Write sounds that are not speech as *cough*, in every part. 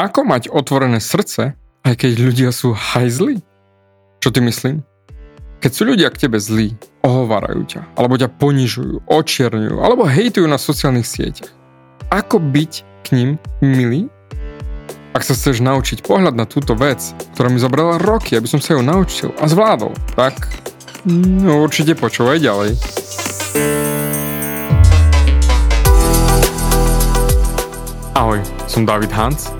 Ako mať otvorené srdce, aj keď ľudia sú hajzli? Čo ty myslím? Keď sú ľudia k tebe zlí, ohovárajú ťa, alebo ťa ponižujú, očierňujú, alebo hejtujú na sociálnych sieťach, ako byť k ním milý? Ak sa chceš naučiť pohľad na túto vec, ktorá mi zobrala roky, aby som sa ju naučil a zvládol, tak no, určite počúvaj ďalej. Ahoj, som David Hans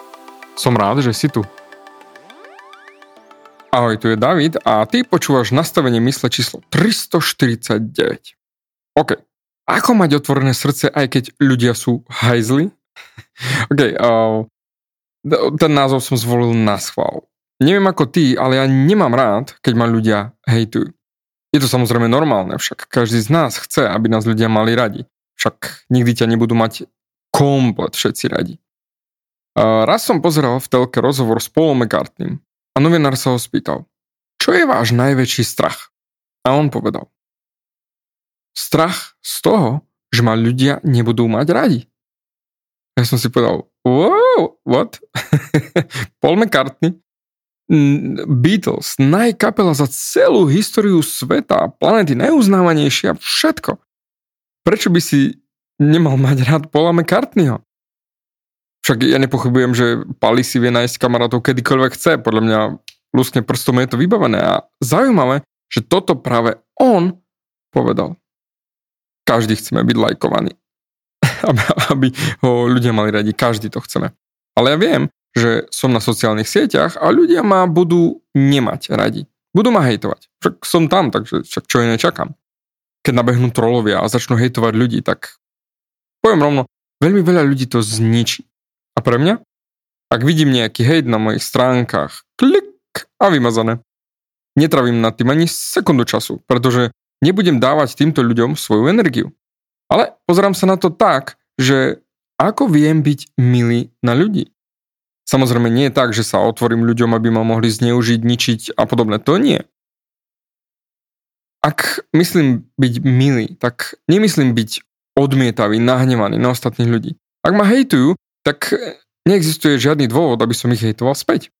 Som rád, že si tu. Ahoj, tu je David a ty počúvaš nastavenie mysle číslo 349. OK. Ako mať otvorené srdce, aj keď ľudia sú hajzli? *laughs* OK, uh, ten názov som zvolil na schvál. Neviem ako ty, ale ja nemám rád, keď ma ľudia hejtujú. Je to samozrejme normálne, však každý z nás chce, aby nás ľudia mali radi. Však nikdy ťa nebudú mať komplet všetci radi. Raz som pozeral v telke rozhovor s Paulom McCartneym a novinár sa ho spýtal, čo je váš najväčší strach? A on povedal, strach z toho, že ma ľudia nebudú mať radi. Ja som si povedal, wow, what? *laughs* Paul McCartney, Beatles, najkapela za celú históriu sveta, planety, najuznávanejšia, všetko. Prečo by si nemal mať rád Paula McCartneyho? Však ja nepochybujem, že Pali si vie nájsť kamarátov kedykoľvek chce. Podľa mňa luskne prstom je to vybavené. A zaujímavé, že toto práve on povedal. Každý chceme byť lajkovaní. *laughs* aby, aby ho ľudia mali radi. Každý to chceme. Ale ja viem, že som na sociálnych sieťach a ľudia ma budú nemať radi. Budú ma hejtovať. Však som tam, takže však čo iné čakám. Keď nabehnú trolovia a začnú hejtovať ľudí, tak poviem rovno, veľmi veľa ľudí to zničí. A pre mňa? Ak vidím nejaký hejt na mojich stránkach, klik a vymazané. Netravím nad tým ani sekundu času, pretože nebudem dávať týmto ľuďom svoju energiu. Ale pozerám sa na to tak, že ako viem byť milý na ľudí. Samozrejme nie je tak, že sa otvorím ľuďom, aby ma mohli zneužiť, ničiť a podobné. To nie. Ak myslím byť milý, tak nemyslím byť odmietavý, nahnevaný na ostatných ľudí. Ak ma hejtujú, tak neexistuje žiadny dôvod, aby som ich hejtoval späť.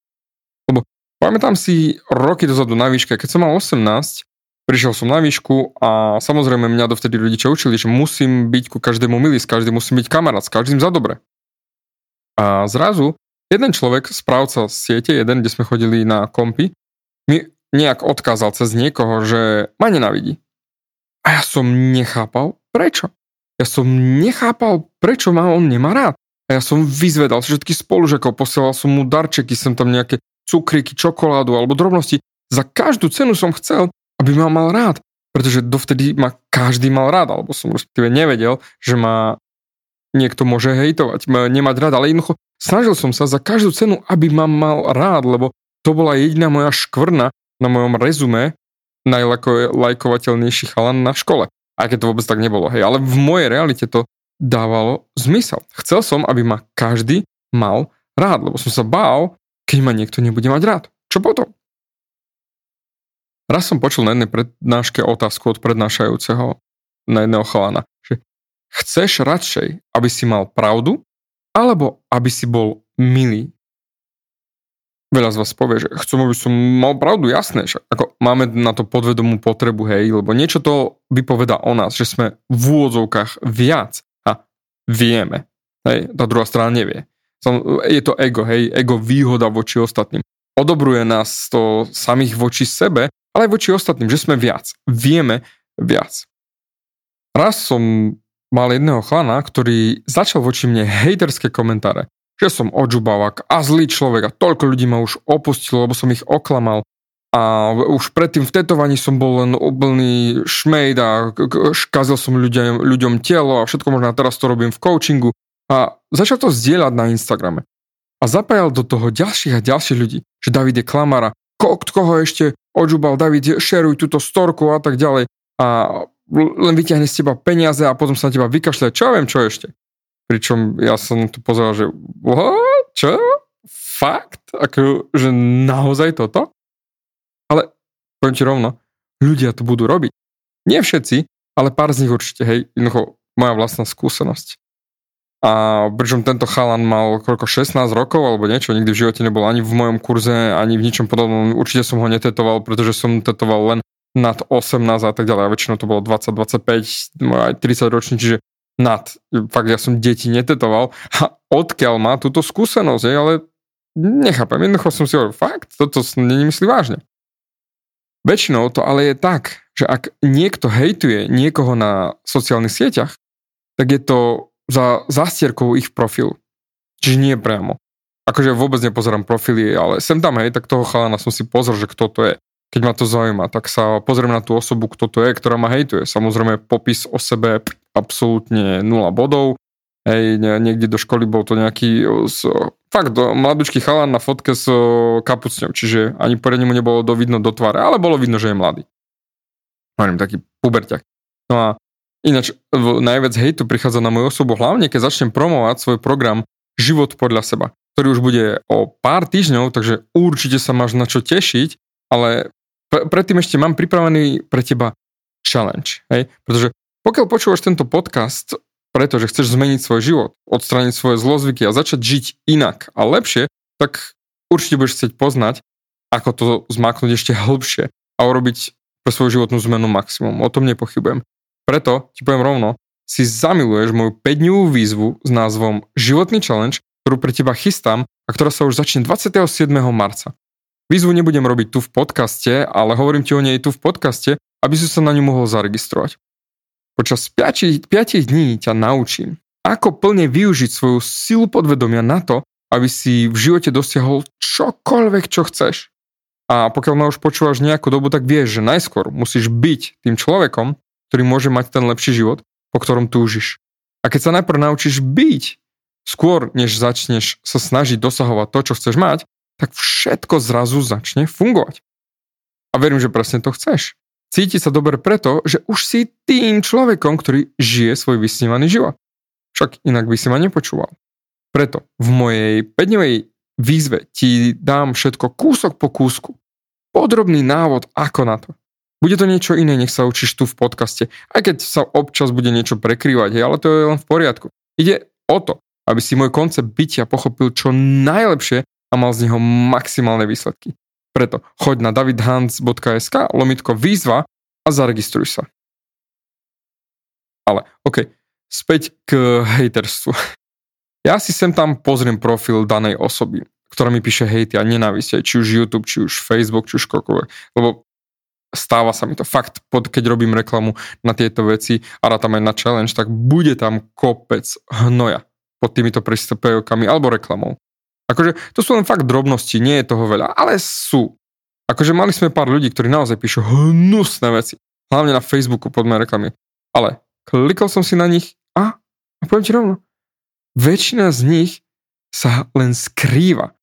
Lebo pamätám si roky dozadu na výške, keď som mal 18, prišiel som na výšku a samozrejme mňa dovtedy rodičia učili, že musím byť ku každému milý, s každým musím byť kamarát, s každým za dobre. A zrazu jeden človek, správca siete, jeden, kde sme chodili na kompy, mi nejak odkázal cez niekoho, že ma nenávidí. A ja som nechápal, prečo. Ja som nechápal, prečo ma on nemá rád. A ja som vyzvedal všetky spolužiakov, posielal som mu darčeky, som tam nejaké cukriky, čokoládu alebo drobnosti. Za každú cenu som chcel, aby ma mal rád, pretože dovtedy ma každý mal rád, alebo som respektíve nevedel, že ma niekto môže hejtovať, nemať rád, ale jednoducho snažil som sa za každú cenu, aby ma mal rád, lebo to bola jediná moja škvrna na mojom rezume najlajkovateľnejší chalan na škole. Aj keď to vôbec tak nebolo, hej, ale v mojej realite to dávalo zmysel. Chcel som, aby ma každý mal rád, lebo som sa bál, keď ma niekto nebude mať rád. Čo potom? Raz som počul na jednej prednáške otázku od prednášajúceho na jedného chalana, že chceš radšej, aby si mal pravdu, alebo aby si bol milý? Veľa z vás povie, že chcem, aby som mal pravdu, jasné, že ako máme na to podvedomú potrebu, hej, lebo niečo to vypoveda o nás, že sme v úvodzovkách viac vieme. Hej, tá druhá strana nevie. Je to ego, hej, ego výhoda voči ostatným. Odobruje nás to samých voči sebe ale aj voči ostatným, že sme viac. Vieme viac. Raz som mal jedného chlana, ktorý začal voči mne hejterské komentáre, že som odžubavák a zlý človek a toľko ľudí ma už opustilo, lebo som ich oklamal a už predtým v tetovaní som bol len úplný šmejd a kazil som ľuďom, ľuďom telo a všetko možno teraz to robím v coachingu a začal to zdieľať na Instagrame. A zapájal do toho ďalších a ďalších ľudí, že David je klamara, ko, koho ešte odžubal, David, šeruj túto storku a tak ďalej. A len vyťahne z teba peniaze a potom sa na teba vykašľa, čo ja viem, čo ešte. Pričom ja som tu pozeral, že what? čo? Fakt? Ako, že naozaj toto? Ale poviem ti rovno, ľudia to budú robiť. Nie všetci, ale pár z nich určite, hej, jednoducho moja vlastná skúsenosť. A pričom tento chalan mal koľko 16 rokov alebo niečo, nikdy v živote nebol ani v mojom kurze, ani v ničom podobnom. Určite som ho netetoval, pretože som tetoval len nad 18 a tak ďalej. A väčšinou to bolo 20, 25, aj 30 ročný, čiže nad. Fakt ja som deti netetoval. A odkiaľ má túto skúsenosť, je, ale nechápem. Jednoducho som si hovoril, fakt, toto není myslí vážne. Väčšinou to ale je tak, že ak niekto hejtuje niekoho na sociálnych sieťach, tak je to za zastierkou ich profilu. Čiže nie priamo. Akože vôbec nepozerám profily, ale sem tam, hej, tak toho chalana som si pozrel, že kto to je. Keď ma to zaujíma, tak sa pozriem na tú osobu, kto to je, ktorá ma hejtuje. Samozrejme, popis o sebe absolútne nula bodov. Hej, niekde do školy bol to nejaký z, fakt do, mladúčky chalan na fotke s kapucňou, čiže ani poriadne mu nebolo do vidno do tváre, ale bolo vidno, že je mladý. Hovorím, taký puberťak. No a Ináč najviac hejtu prichádza na moju osobu hlavne, keď začnem promovať svoj program Život podľa seba, ktorý už bude o pár týždňov, takže určite sa máš na čo tešiť, ale predtým ešte mám pripravený pre teba challenge, hej? pretože pokiaľ počúvaš tento podcast, pretože chceš zmeniť svoj život, odstrániť svoje zlozvyky a začať žiť inak a lepšie, tak určite budeš chcieť poznať, ako to zmaknúť ešte hĺbšie a urobiť pre svoju životnú zmenu maximum. O tom nepochybujem. Preto ti poviem rovno, si zamiluješ moju 5-dňovú výzvu s názvom Životný challenge, ktorú pre teba chystám a ktorá sa už začne 27. marca. Výzvu nebudem robiť tu v podcaste, ale hovorím ti o nej tu v podcaste, aby si sa na ňu mohol zaregistrovať. Počas 5, 5 dní ťa naučím, ako plne využiť svoju silu podvedomia na to, aby si v živote dosiahol čokoľvek, čo chceš. A pokiaľ ma už počúvaš nejakú dobu, tak vieš, že najskôr musíš byť tým človekom, ktorý môže mať ten lepší život, po ktorom túžiš. A keď sa najprv naučíš byť, skôr než začneš sa snažiť dosahovať to, čo chceš mať, tak všetko zrazu začne fungovať. A verím, že presne to chceš. Cíti sa dobre preto, že už si tým človekom, ktorý žije svoj vysnívaný život. Však inak by si ma nepočúval. Preto v mojej 5 výzve ti dám všetko kúsok po kúsku. Podrobný návod, ako na to. Bude to niečo iné, nech sa učíš tu v podcaste. Aj keď sa občas bude niečo prekrývať, hej, ale to je len v poriadku. Ide o to, aby si môj koncept bytia pochopil čo najlepšie a mal z neho maximálne výsledky. Preto choď na davidhans.sk lomitko výzva a zaregistruj sa. Ale OK, späť k hejterstvu. *laughs* Ja si sem tam pozriem profil danej osoby, ktorá mi píše hejty a nenávisť, či už YouTube, či už Facebook, či už koľkoľvek. Lebo stáva sa mi to fakt, pod, keď robím reklamu na tieto veci a tam aj na challenge, tak bude tam kopec hnoja pod týmito príspevkami alebo reklamou. Akože to sú len fakt drobnosti, nie je toho veľa, ale sú. Akože mali sme pár ľudí, ktorí naozaj píšu hnusné veci. Hlavne na Facebooku pod moje reklamy. Ale klikol som si na nich a, a poviem ti rovno, väčšina z nich sa len skrýva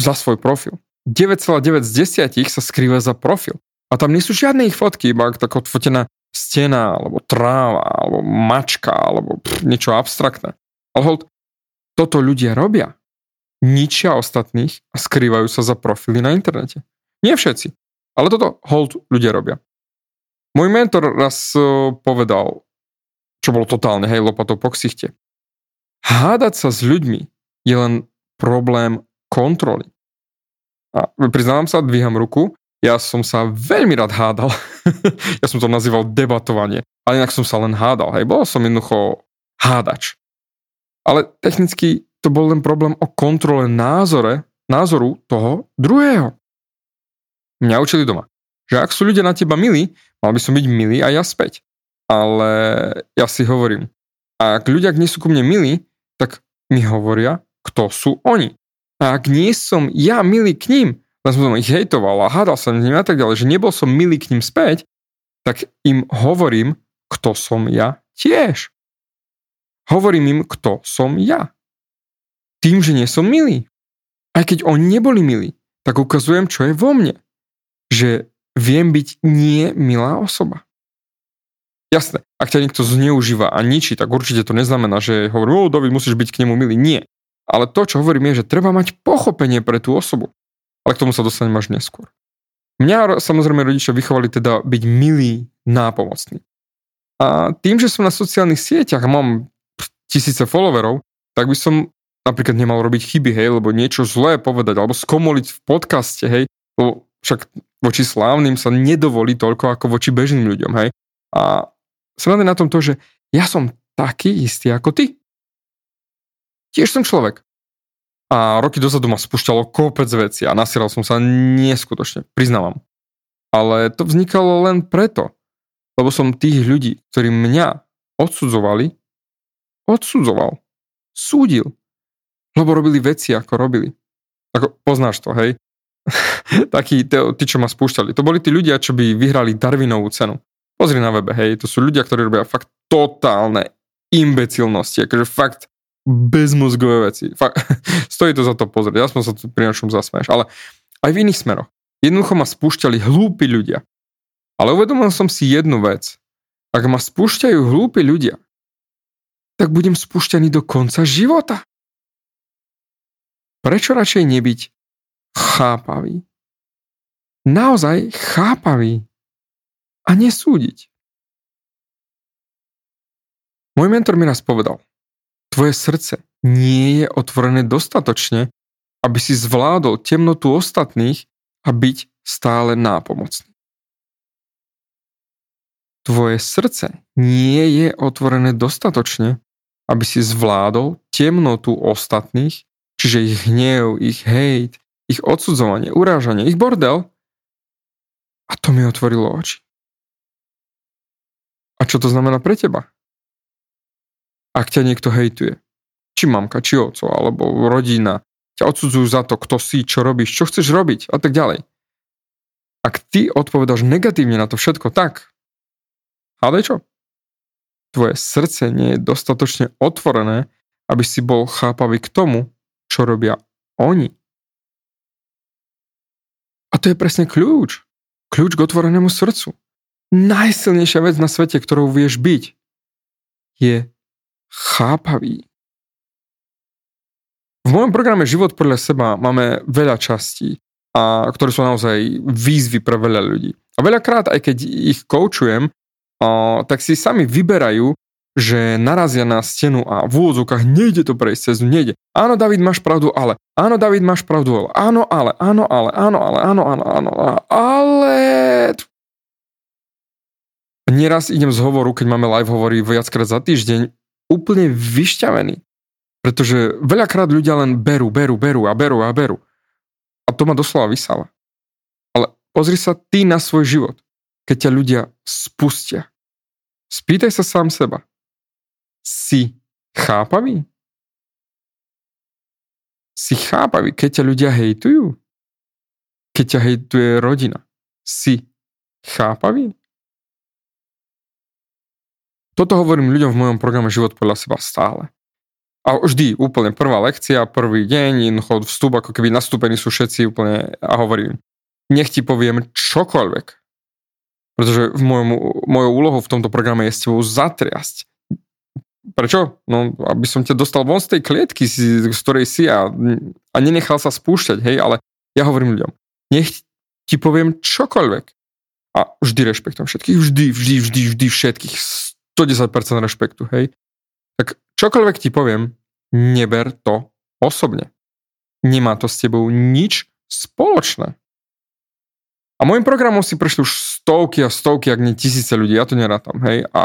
za svoj profil. 9,9 z 10 sa skrýva za profil. A tam nie sú žiadne ich fotky, iba tak odfotená stena, alebo tráva, alebo mačka, alebo pff, niečo abstraktné. Ale hold, toto ľudia robia. Ničia ostatných a skrývajú sa za profily na internete. Nie všetci, ale toto hold ľudia robia. Môj mentor raz uh, povedal, čo bolo totálne, hej, lopatou po ksichte. Hádať sa s ľuďmi je len problém kontroly. A priznávam sa, dvíham ruku, ja som sa veľmi rád hádal. *laughs* ja som to nazýval debatovanie. Ale inak som sa len hádal. Hej, bol som jednoducho hádač. Ale technicky to bol len problém o kontrole názore, názoru toho druhého. Mňa učili doma. že ak sú ľudia na teba milí, mal by som byť milý aj ja späť. Ale ja si hovorím, ak ľudia nie sú ku mne milí, tak mi hovoria, kto sú oni. A ak nie som ja milý k ním, len som ich hejtoval a hádal sa nimi a tak ďalej, že nebol som milý k ním späť, tak im hovorím, kto som ja tiež. Hovorím im, kto som ja. Tým, že nie som milý. Aj keď oni neboli milí, tak ukazujem, čo je vo mne. Že viem byť nie milá osoba. Jasné, ak ťa niekto zneužíva a ničí, tak určite to neznamená, že hovorí, o, David, musíš byť k nemu milý. Nie. Ale to, čo hovorím, je, že treba mať pochopenie pre tú osobu. Ale k tomu sa dostanem až neskôr. Mňa samozrejme rodičia vychovali teda byť milý, nápomocný. A tým, že som na sociálnych sieťach mám tisíce followerov, tak by som napríklad nemal robiť chyby, hej, lebo niečo zlé povedať, alebo skomoliť v podcaste, hej, lebo však voči slávnym sa nedovolí toľko ako voči bežným ľuďom, hej. A sranda na tom to, že ja som taký istý ako ty. Tiež som človek. A roky dozadu ma spúšťalo kopec veci a nasieral som sa neskutočne, priznávam. Ale to vznikalo len preto, lebo som tých ľudí, ktorí mňa odsudzovali, odsudzoval. Súdil. Lebo robili veci, ako robili. Ako, poznáš to, hej? *laughs* Takí, tí, čo ma spúšťali. To boli tí ľudia, čo by vyhrali Darwinovú cenu. Pozri na webe, hej, to sú ľudia, ktorí robia fakt totálne imbecilnosti, akože fakt bezmozgové veci. Fakt, *laughs* stojí to za to pozrieť, ja som sa tu pri našom zasmeješ, ale aj v iných smeroch. Jednoducho ma spúšťali hlúpi ľudia. Ale uvedomil som si jednu vec. Ak ma spúšťajú hlúpi ľudia, tak budem spúšťaný do konca života. Prečo radšej nebyť chápavý? Naozaj chápavý a nesúdiť. Môj mentor mi raz povedal, tvoje srdce nie je otvorené dostatočne, aby si zvládol temnotu ostatných a byť stále nápomocný. Tvoje srdce nie je otvorené dostatočne, aby si zvládol temnotu ostatných, čiže ich hnev, ich hejt, ich odsudzovanie, urážanie, ich bordel. A to mi otvorilo oči. A čo to znamená pre teba? Ak ťa niekto hejtuje, či mamka, či oco, alebo rodina, ťa odsudzujú za to, kto si, čo robíš, čo chceš robiť a tak ďalej. Ak ty odpovedáš negatívne na to všetko tak, ale čo? Tvoje srdce nie je dostatočne otvorené, aby si bol chápavý k tomu, čo robia oni. A to je presne kľúč. Kľúč k otvorenému srdcu. Najsilnejšia vec na svete, ktorou vieš byť, je chápavý. V mojom programe Život podľa seba máme veľa častí, a, ktoré sú naozaj výzvy pre veľa ľudí. A veľakrát, aj keď ich koučujem, tak si sami vyberajú, že narazia na stenu a v úvodzovkách nejde to prejsť cez nejde. Áno, David, máš pravdu, ale. Áno, David, máš pravdu, ale. Áno, ale, áno, ale, áno, ale, áno, áno, áno, ale... Nieraz idem z hovoru, keď máme live hovory viackrát za týždeň, úplne vyšťavený. Pretože veľakrát ľudia len berú, berú, berú a berú a berú. A to ma doslova vysáva. Ale pozri sa ty na svoj život, keď ťa ľudia spustia. Spýtaj sa sám seba. Si chápavý? Si chápavý, keď ťa ľudia hejtujú? Keď ťa hejtuje rodina. Si chápavý? Toto hovorím ľuďom v mojom programe Život podľa seba stále. A vždy, úplne prvá lekcia, prvý deň, jednoducho vstup, ako keby nastúpení sú všetci úplne a hovorím, nech ti poviem čokoľvek. Pretože v mojom, mojou úlohou v tomto programe je s tebou zatriasť. Prečo? No, aby som ťa dostal von z tej klietky, z ktorej si a, a nenechal sa spúšťať, hej, ale ja hovorím ľuďom, nech ti poviem čokoľvek. A vždy rešpektujem všetkých, vždy, vždy, vždy, vždy všetkých, 110% rešpektu, hej tak čokoľvek ti poviem, neber to osobne. Nemá to s tebou nič spoločné. A môjim programom si prešli už stovky a stovky, ak nie tisíce ľudí, ja to nerátam, hej. A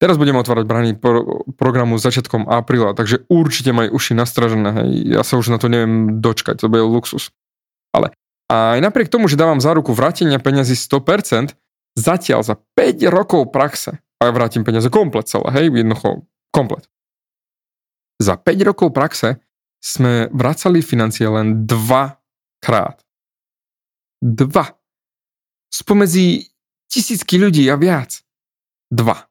teraz budeme otvárať brány pro, programu začiatkom apríla, takže určite maj uši nastražené, hej. Ja sa už na to neviem dočkať, to bude luxus. Ale aj napriek tomu, že dávam záruku vrátenia peniazy 100%, zatiaľ za 5 rokov praxe, a vrátim peniaze komplet celé, hej, jednoducho komplet. Za 5 rokov praxe sme vracali financie len dva krát. Dva. Spomedzi tisícky ľudí a viac. Dva.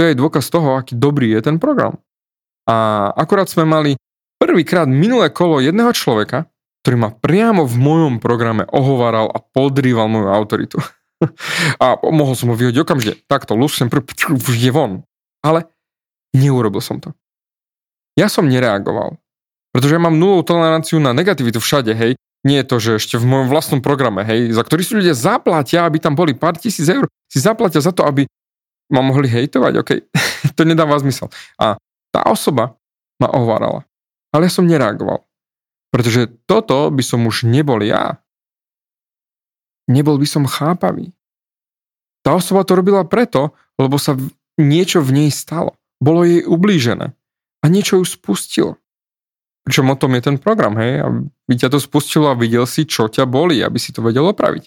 To je dôkaz toho, aký dobrý je ten program. A akurát sme mali prvýkrát minulé kolo jedného človeka, ktorý ma priamo v mojom programe ohovaral a podrýval moju autoritu. *laughs* a mohol som ho vyhodiť okamžite. Takto, lusem, je von. Ale neurobil som to. Ja som nereagoval. Pretože ja mám nulovú toleranciu na negativitu všade, hej. Nie je to, že ešte v mojom vlastnom programe, hej, za ktorý si ľudia zaplatia, aby tam boli pár tisíc eur, si zaplatia za to, aby ma mohli hejtovať, OK, *laughs* to nedáva zmysel. A tá osoba ma ohovárala. Ale ja som nereagoval. Pretože toto by som už nebol ja. Nebol by som chápavý. Tá osoba to robila preto, lebo sa niečo v nej stalo. Bolo jej ublížené. A niečo ju spustilo. Pričom o tom je ten program, hej? Aby ťa to spustilo a videl si, čo ťa boli, aby si to vedel opraviť.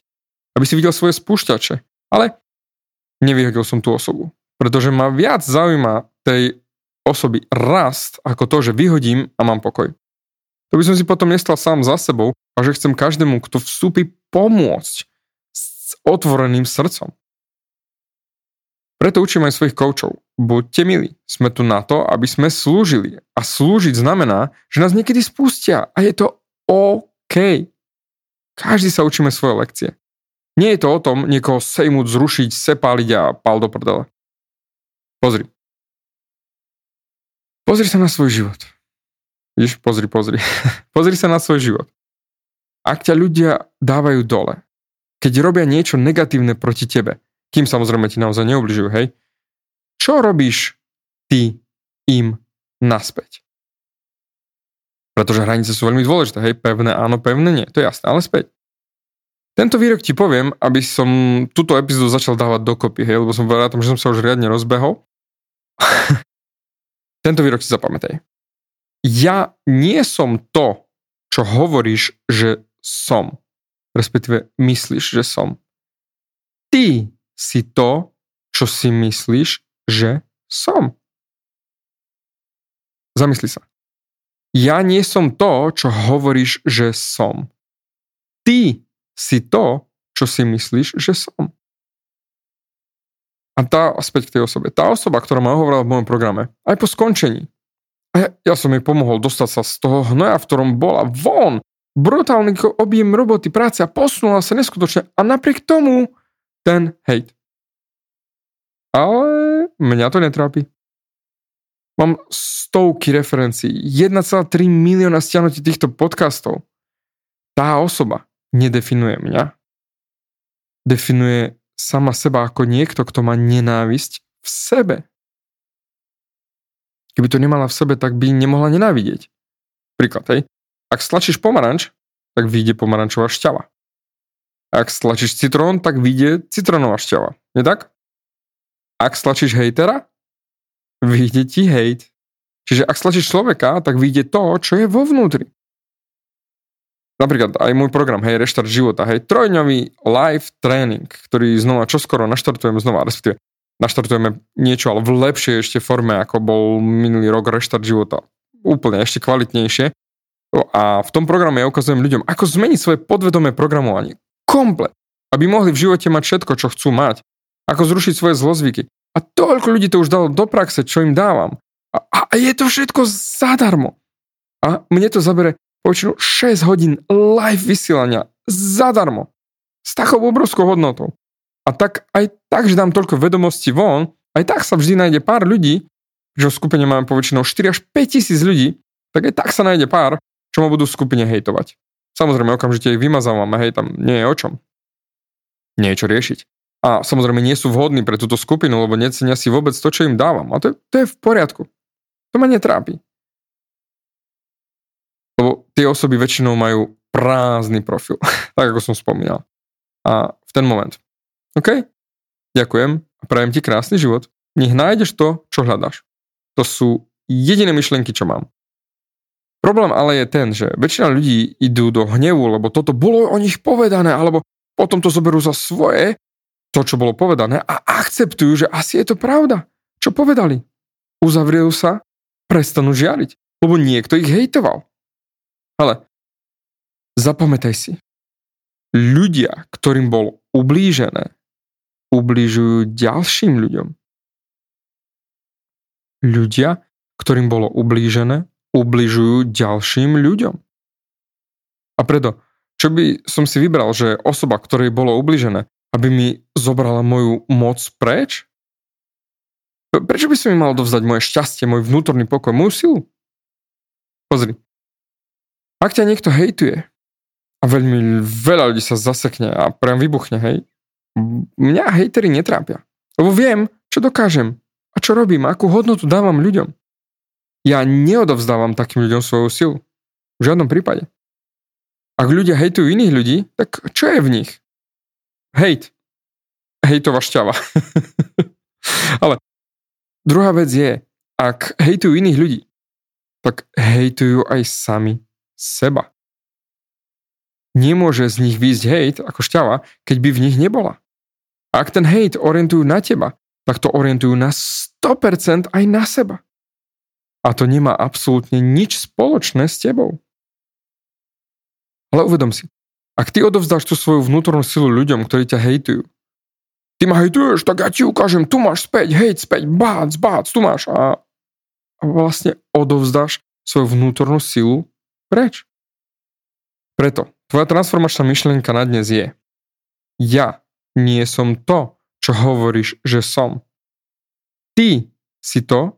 Aby si videl svoje spúšťače. Ale nevyhodil som tú osobu. Pretože ma viac zaujíma tej osoby rast, ako to, že vyhodím a mám pokoj. To by som si potom nestal sám za sebou a že chcem každému, kto vstúpi, pomôcť s otvoreným srdcom. Preto učím aj svojich koučov. Buďte milí, sme tu na to, aby sme slúžili. A slúžiť znamená, že nás niekedy spustia a je to OK. Každý sa učíme svoje lekcie. Nie je to o tom niekoho sejmúť, zrušiť, sepáliť a pál do prdele. Pozri, Pozri sa na svoj život. Vidíš, pozri, pozri. *laughs* pozri sa na svoj život. Ak ťa ľudia dávajú dole, keď robia niečo negatívne proti tebe, kým samozrejme ti naozaj neubližujú, hej, čo robíš ty im naspäť? Pretože hranice sú veľmi dôležité, hej, pevné áno, pevné nie, to je jasné, ale späť. Tento výrok ti poviem, aby som túto epizódu začal dávať dokopy, hej, lebo som povedal tom, že som sa už riadne rozbehol. *laughs* Tento výrok si zapamätaj. Ja nie som to, čo hovoríš, že som. Respektíve myslíš, že som. Ty si to, čo si myslíš, že som. Zamysli sa. Ja nie som to, čo hovoríš, že som. Ty si to, čo si myslíš, že som. A tá, späť k tej osobe. Tá osoba, ktorá ma hovorila v mojom programe, aj po skončení, ja, ja som jej pomohol dostať sa z toho hnoja, v ktorom bola von, brutálny objem roboty, práce a posunula sa neskutočne a napriek tomu ten hejt. Ale mňa to netrápi. Mám stovky referencií, 1,3 milióna stiahnutí týchto podcastov. Tá osoba nedefinuje mňa. Definuje sama seba ako niekto, kto má nenávisť v sebe. Keby to nemala v sebe, tak by nemohla nenávidieť. Príklad, hej. Ak stlačíš pomaranč, tak vyjde pomarančová šťava. Ak stlačíš citrón, tak vyjde citrónová šťava. Je tak? Ak stlačíš hejtera, vyjde ti hejt. Čiže ak stlačíš človeka, tak vyjde to, čo je vo vnútri napríklad aj môj program, hej, Reštart života, hej, trojňový live tréning, ktorý znova čoskoro naštartujeme znova, respektíve naštartujeme niečo, ale v lepšej ešte forme, ako bol minulý rok Reštart života. Úplne ešte kvalitnejšie. A v tom programe ja ukazujem ľuďom, ako zmeniť svoje podvedomé programovanie. Komplet. Aby mohli v živote mať všetko, čo chcú mať. Ako zrušiť svoje zlozvyky. A toľko ľudí to už dalo do praxe, čo im dávam. A, a je to všetko zadarmo. A mne to zabere väčšinu 6 hodín live vysielania zadarmo. S takou obrovskou hodnotou. A tak aj tak, že dám toľko vedomostí von, aj tak sa vždy nájde pár ľudí, že v skupine máme poväčšinou 4 až 5 tisíc ľudí, tak aj tak sa nájde pár, čo ma budú v skupine hejtovať. Samozrejme, okamžite ich vymazávam a hej, tam nie je o čom. Nie je čo riešiť. A samozrejme nie sú vhodní pre túto skupinu, lebo necenia si vôbec to, čo im dávam. A to, to je v poriadku. To ma netrápi. Tie osoby väčšinou majú prázdny profil, *laughs* tak ako som spomínal. A v ten moment. OK? Ďakujem a prajem ti krásny život. Nech nájdeš to, čo hľadáš. To sú jediné myšlienky, čo mám. Problém ale je ten, že väčšina ľudí idú do hnevu, lebo toto bolo o nich povedané, alebo potom to zoberú za svoje, to, čo bolo povedané, a akceptujú, že asi je to pravda. Čo povedali? Uzavriejú sa, prestanú žiariť, lebo niekto ich hejtoval. Ale zapamätaj si, ľudia, ktorým bolo ublížené, ubližujú ďalším ľuďom. Ľudia, ktorým bolo ublížené, ubližujú ďalším ľuďom. A preto, čo by som si vybral, že osoba, ktorej bolo ubližené, aby mi zobrala moju moc preč? Prečo by som mi mal dovzdať moje šťastie, môj vnútorný pokoj, moju silu? Pozri. Ak ťa niekto hejtuje a veľmi veľa ľudí sa zasekne a priam vybuchne, hej, mňa hejtery netrápia. Lebo viem, čo dokážem a čo robím, akú hodnotu dávam ľuďom. Ja neodovzdávam takým ľuďom svoju silu. V žiadnom prípade. Ak ľudia hejtujú iných ľudí, tak čo je v nich? Hejt. Hejtová šťava. *laughs* Ale druhá vec je, ak hejtujú iných ľudí, tak hejtujú aj sami seba. Nemôže z nich výjsť hejt ako šťava, keď by v nich nebola. A ak ten hejt orientujú na teba, tak to orientujú na 100% aj na seba. A to nemá absolútne nič spoločné s tebou. Ale uvedom si, ak ty odovzdáš tú svoju vnútornú silu ľuďom, ktorí ťa hejtujú, ty ma hejtuješ, tak ja ti ukážem, tu máš späť, hejt späť, bác, bác, tu máš. A, a vlastne odovzdáš svoju vnútornú silu preč. Preto tvoja transformačná myšlienka na dnes je ja nie som to, čo hovoríš, že som. Ty si to,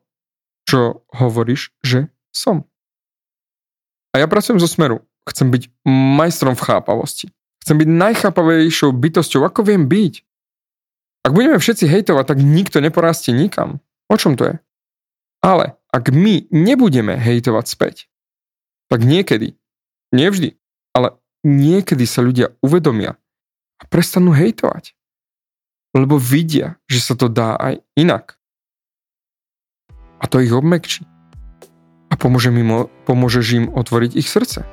čo hovoríš, že som. A ja pracujem zo smeru. Chcem byť majstrom v chápavosti. Chcem byť najchápavejšou bytosťou, ako viem byť. Ak budeme všetci hejtovať, tak nikto neporastie nikam. O čom to je? Ale ak my nebudeme hejtovať späť, tak niekedy, nie vždy, ale niekedy sa ľudia uvedomia a prestanú hejtovať. Lebo vidia, že sa to dá aj inak a to ich obmekčí. A pomôže im, pomôžeš im otvoriť ich srdce.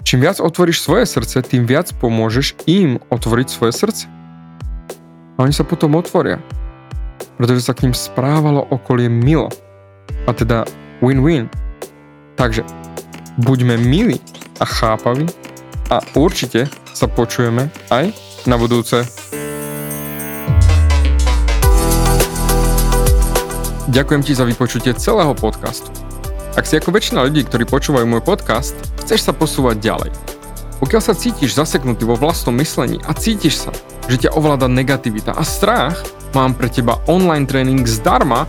Čím viac otvoríš svoje srdce, tým viac pomôžeš im otvoriť svoje srdce. A oni sa potom otvoria, pretože sa k ním správalo okolie milo. A teda win-win. Takže buďme milí a chápaví a určite sa počujeme aj na budúce. Ďakujem ti za vypočutie celého podcastu. Ak si ako väčšina ľudí, ktorí počúvajú môj podcast, chceš sa posúvať ďalej. Pokiaľ sa cítiš zaseknutý vo vlastnom myslení a cítiš sa, že ťa ovláda negativita a strach, mám pre teba online tréning zdarma,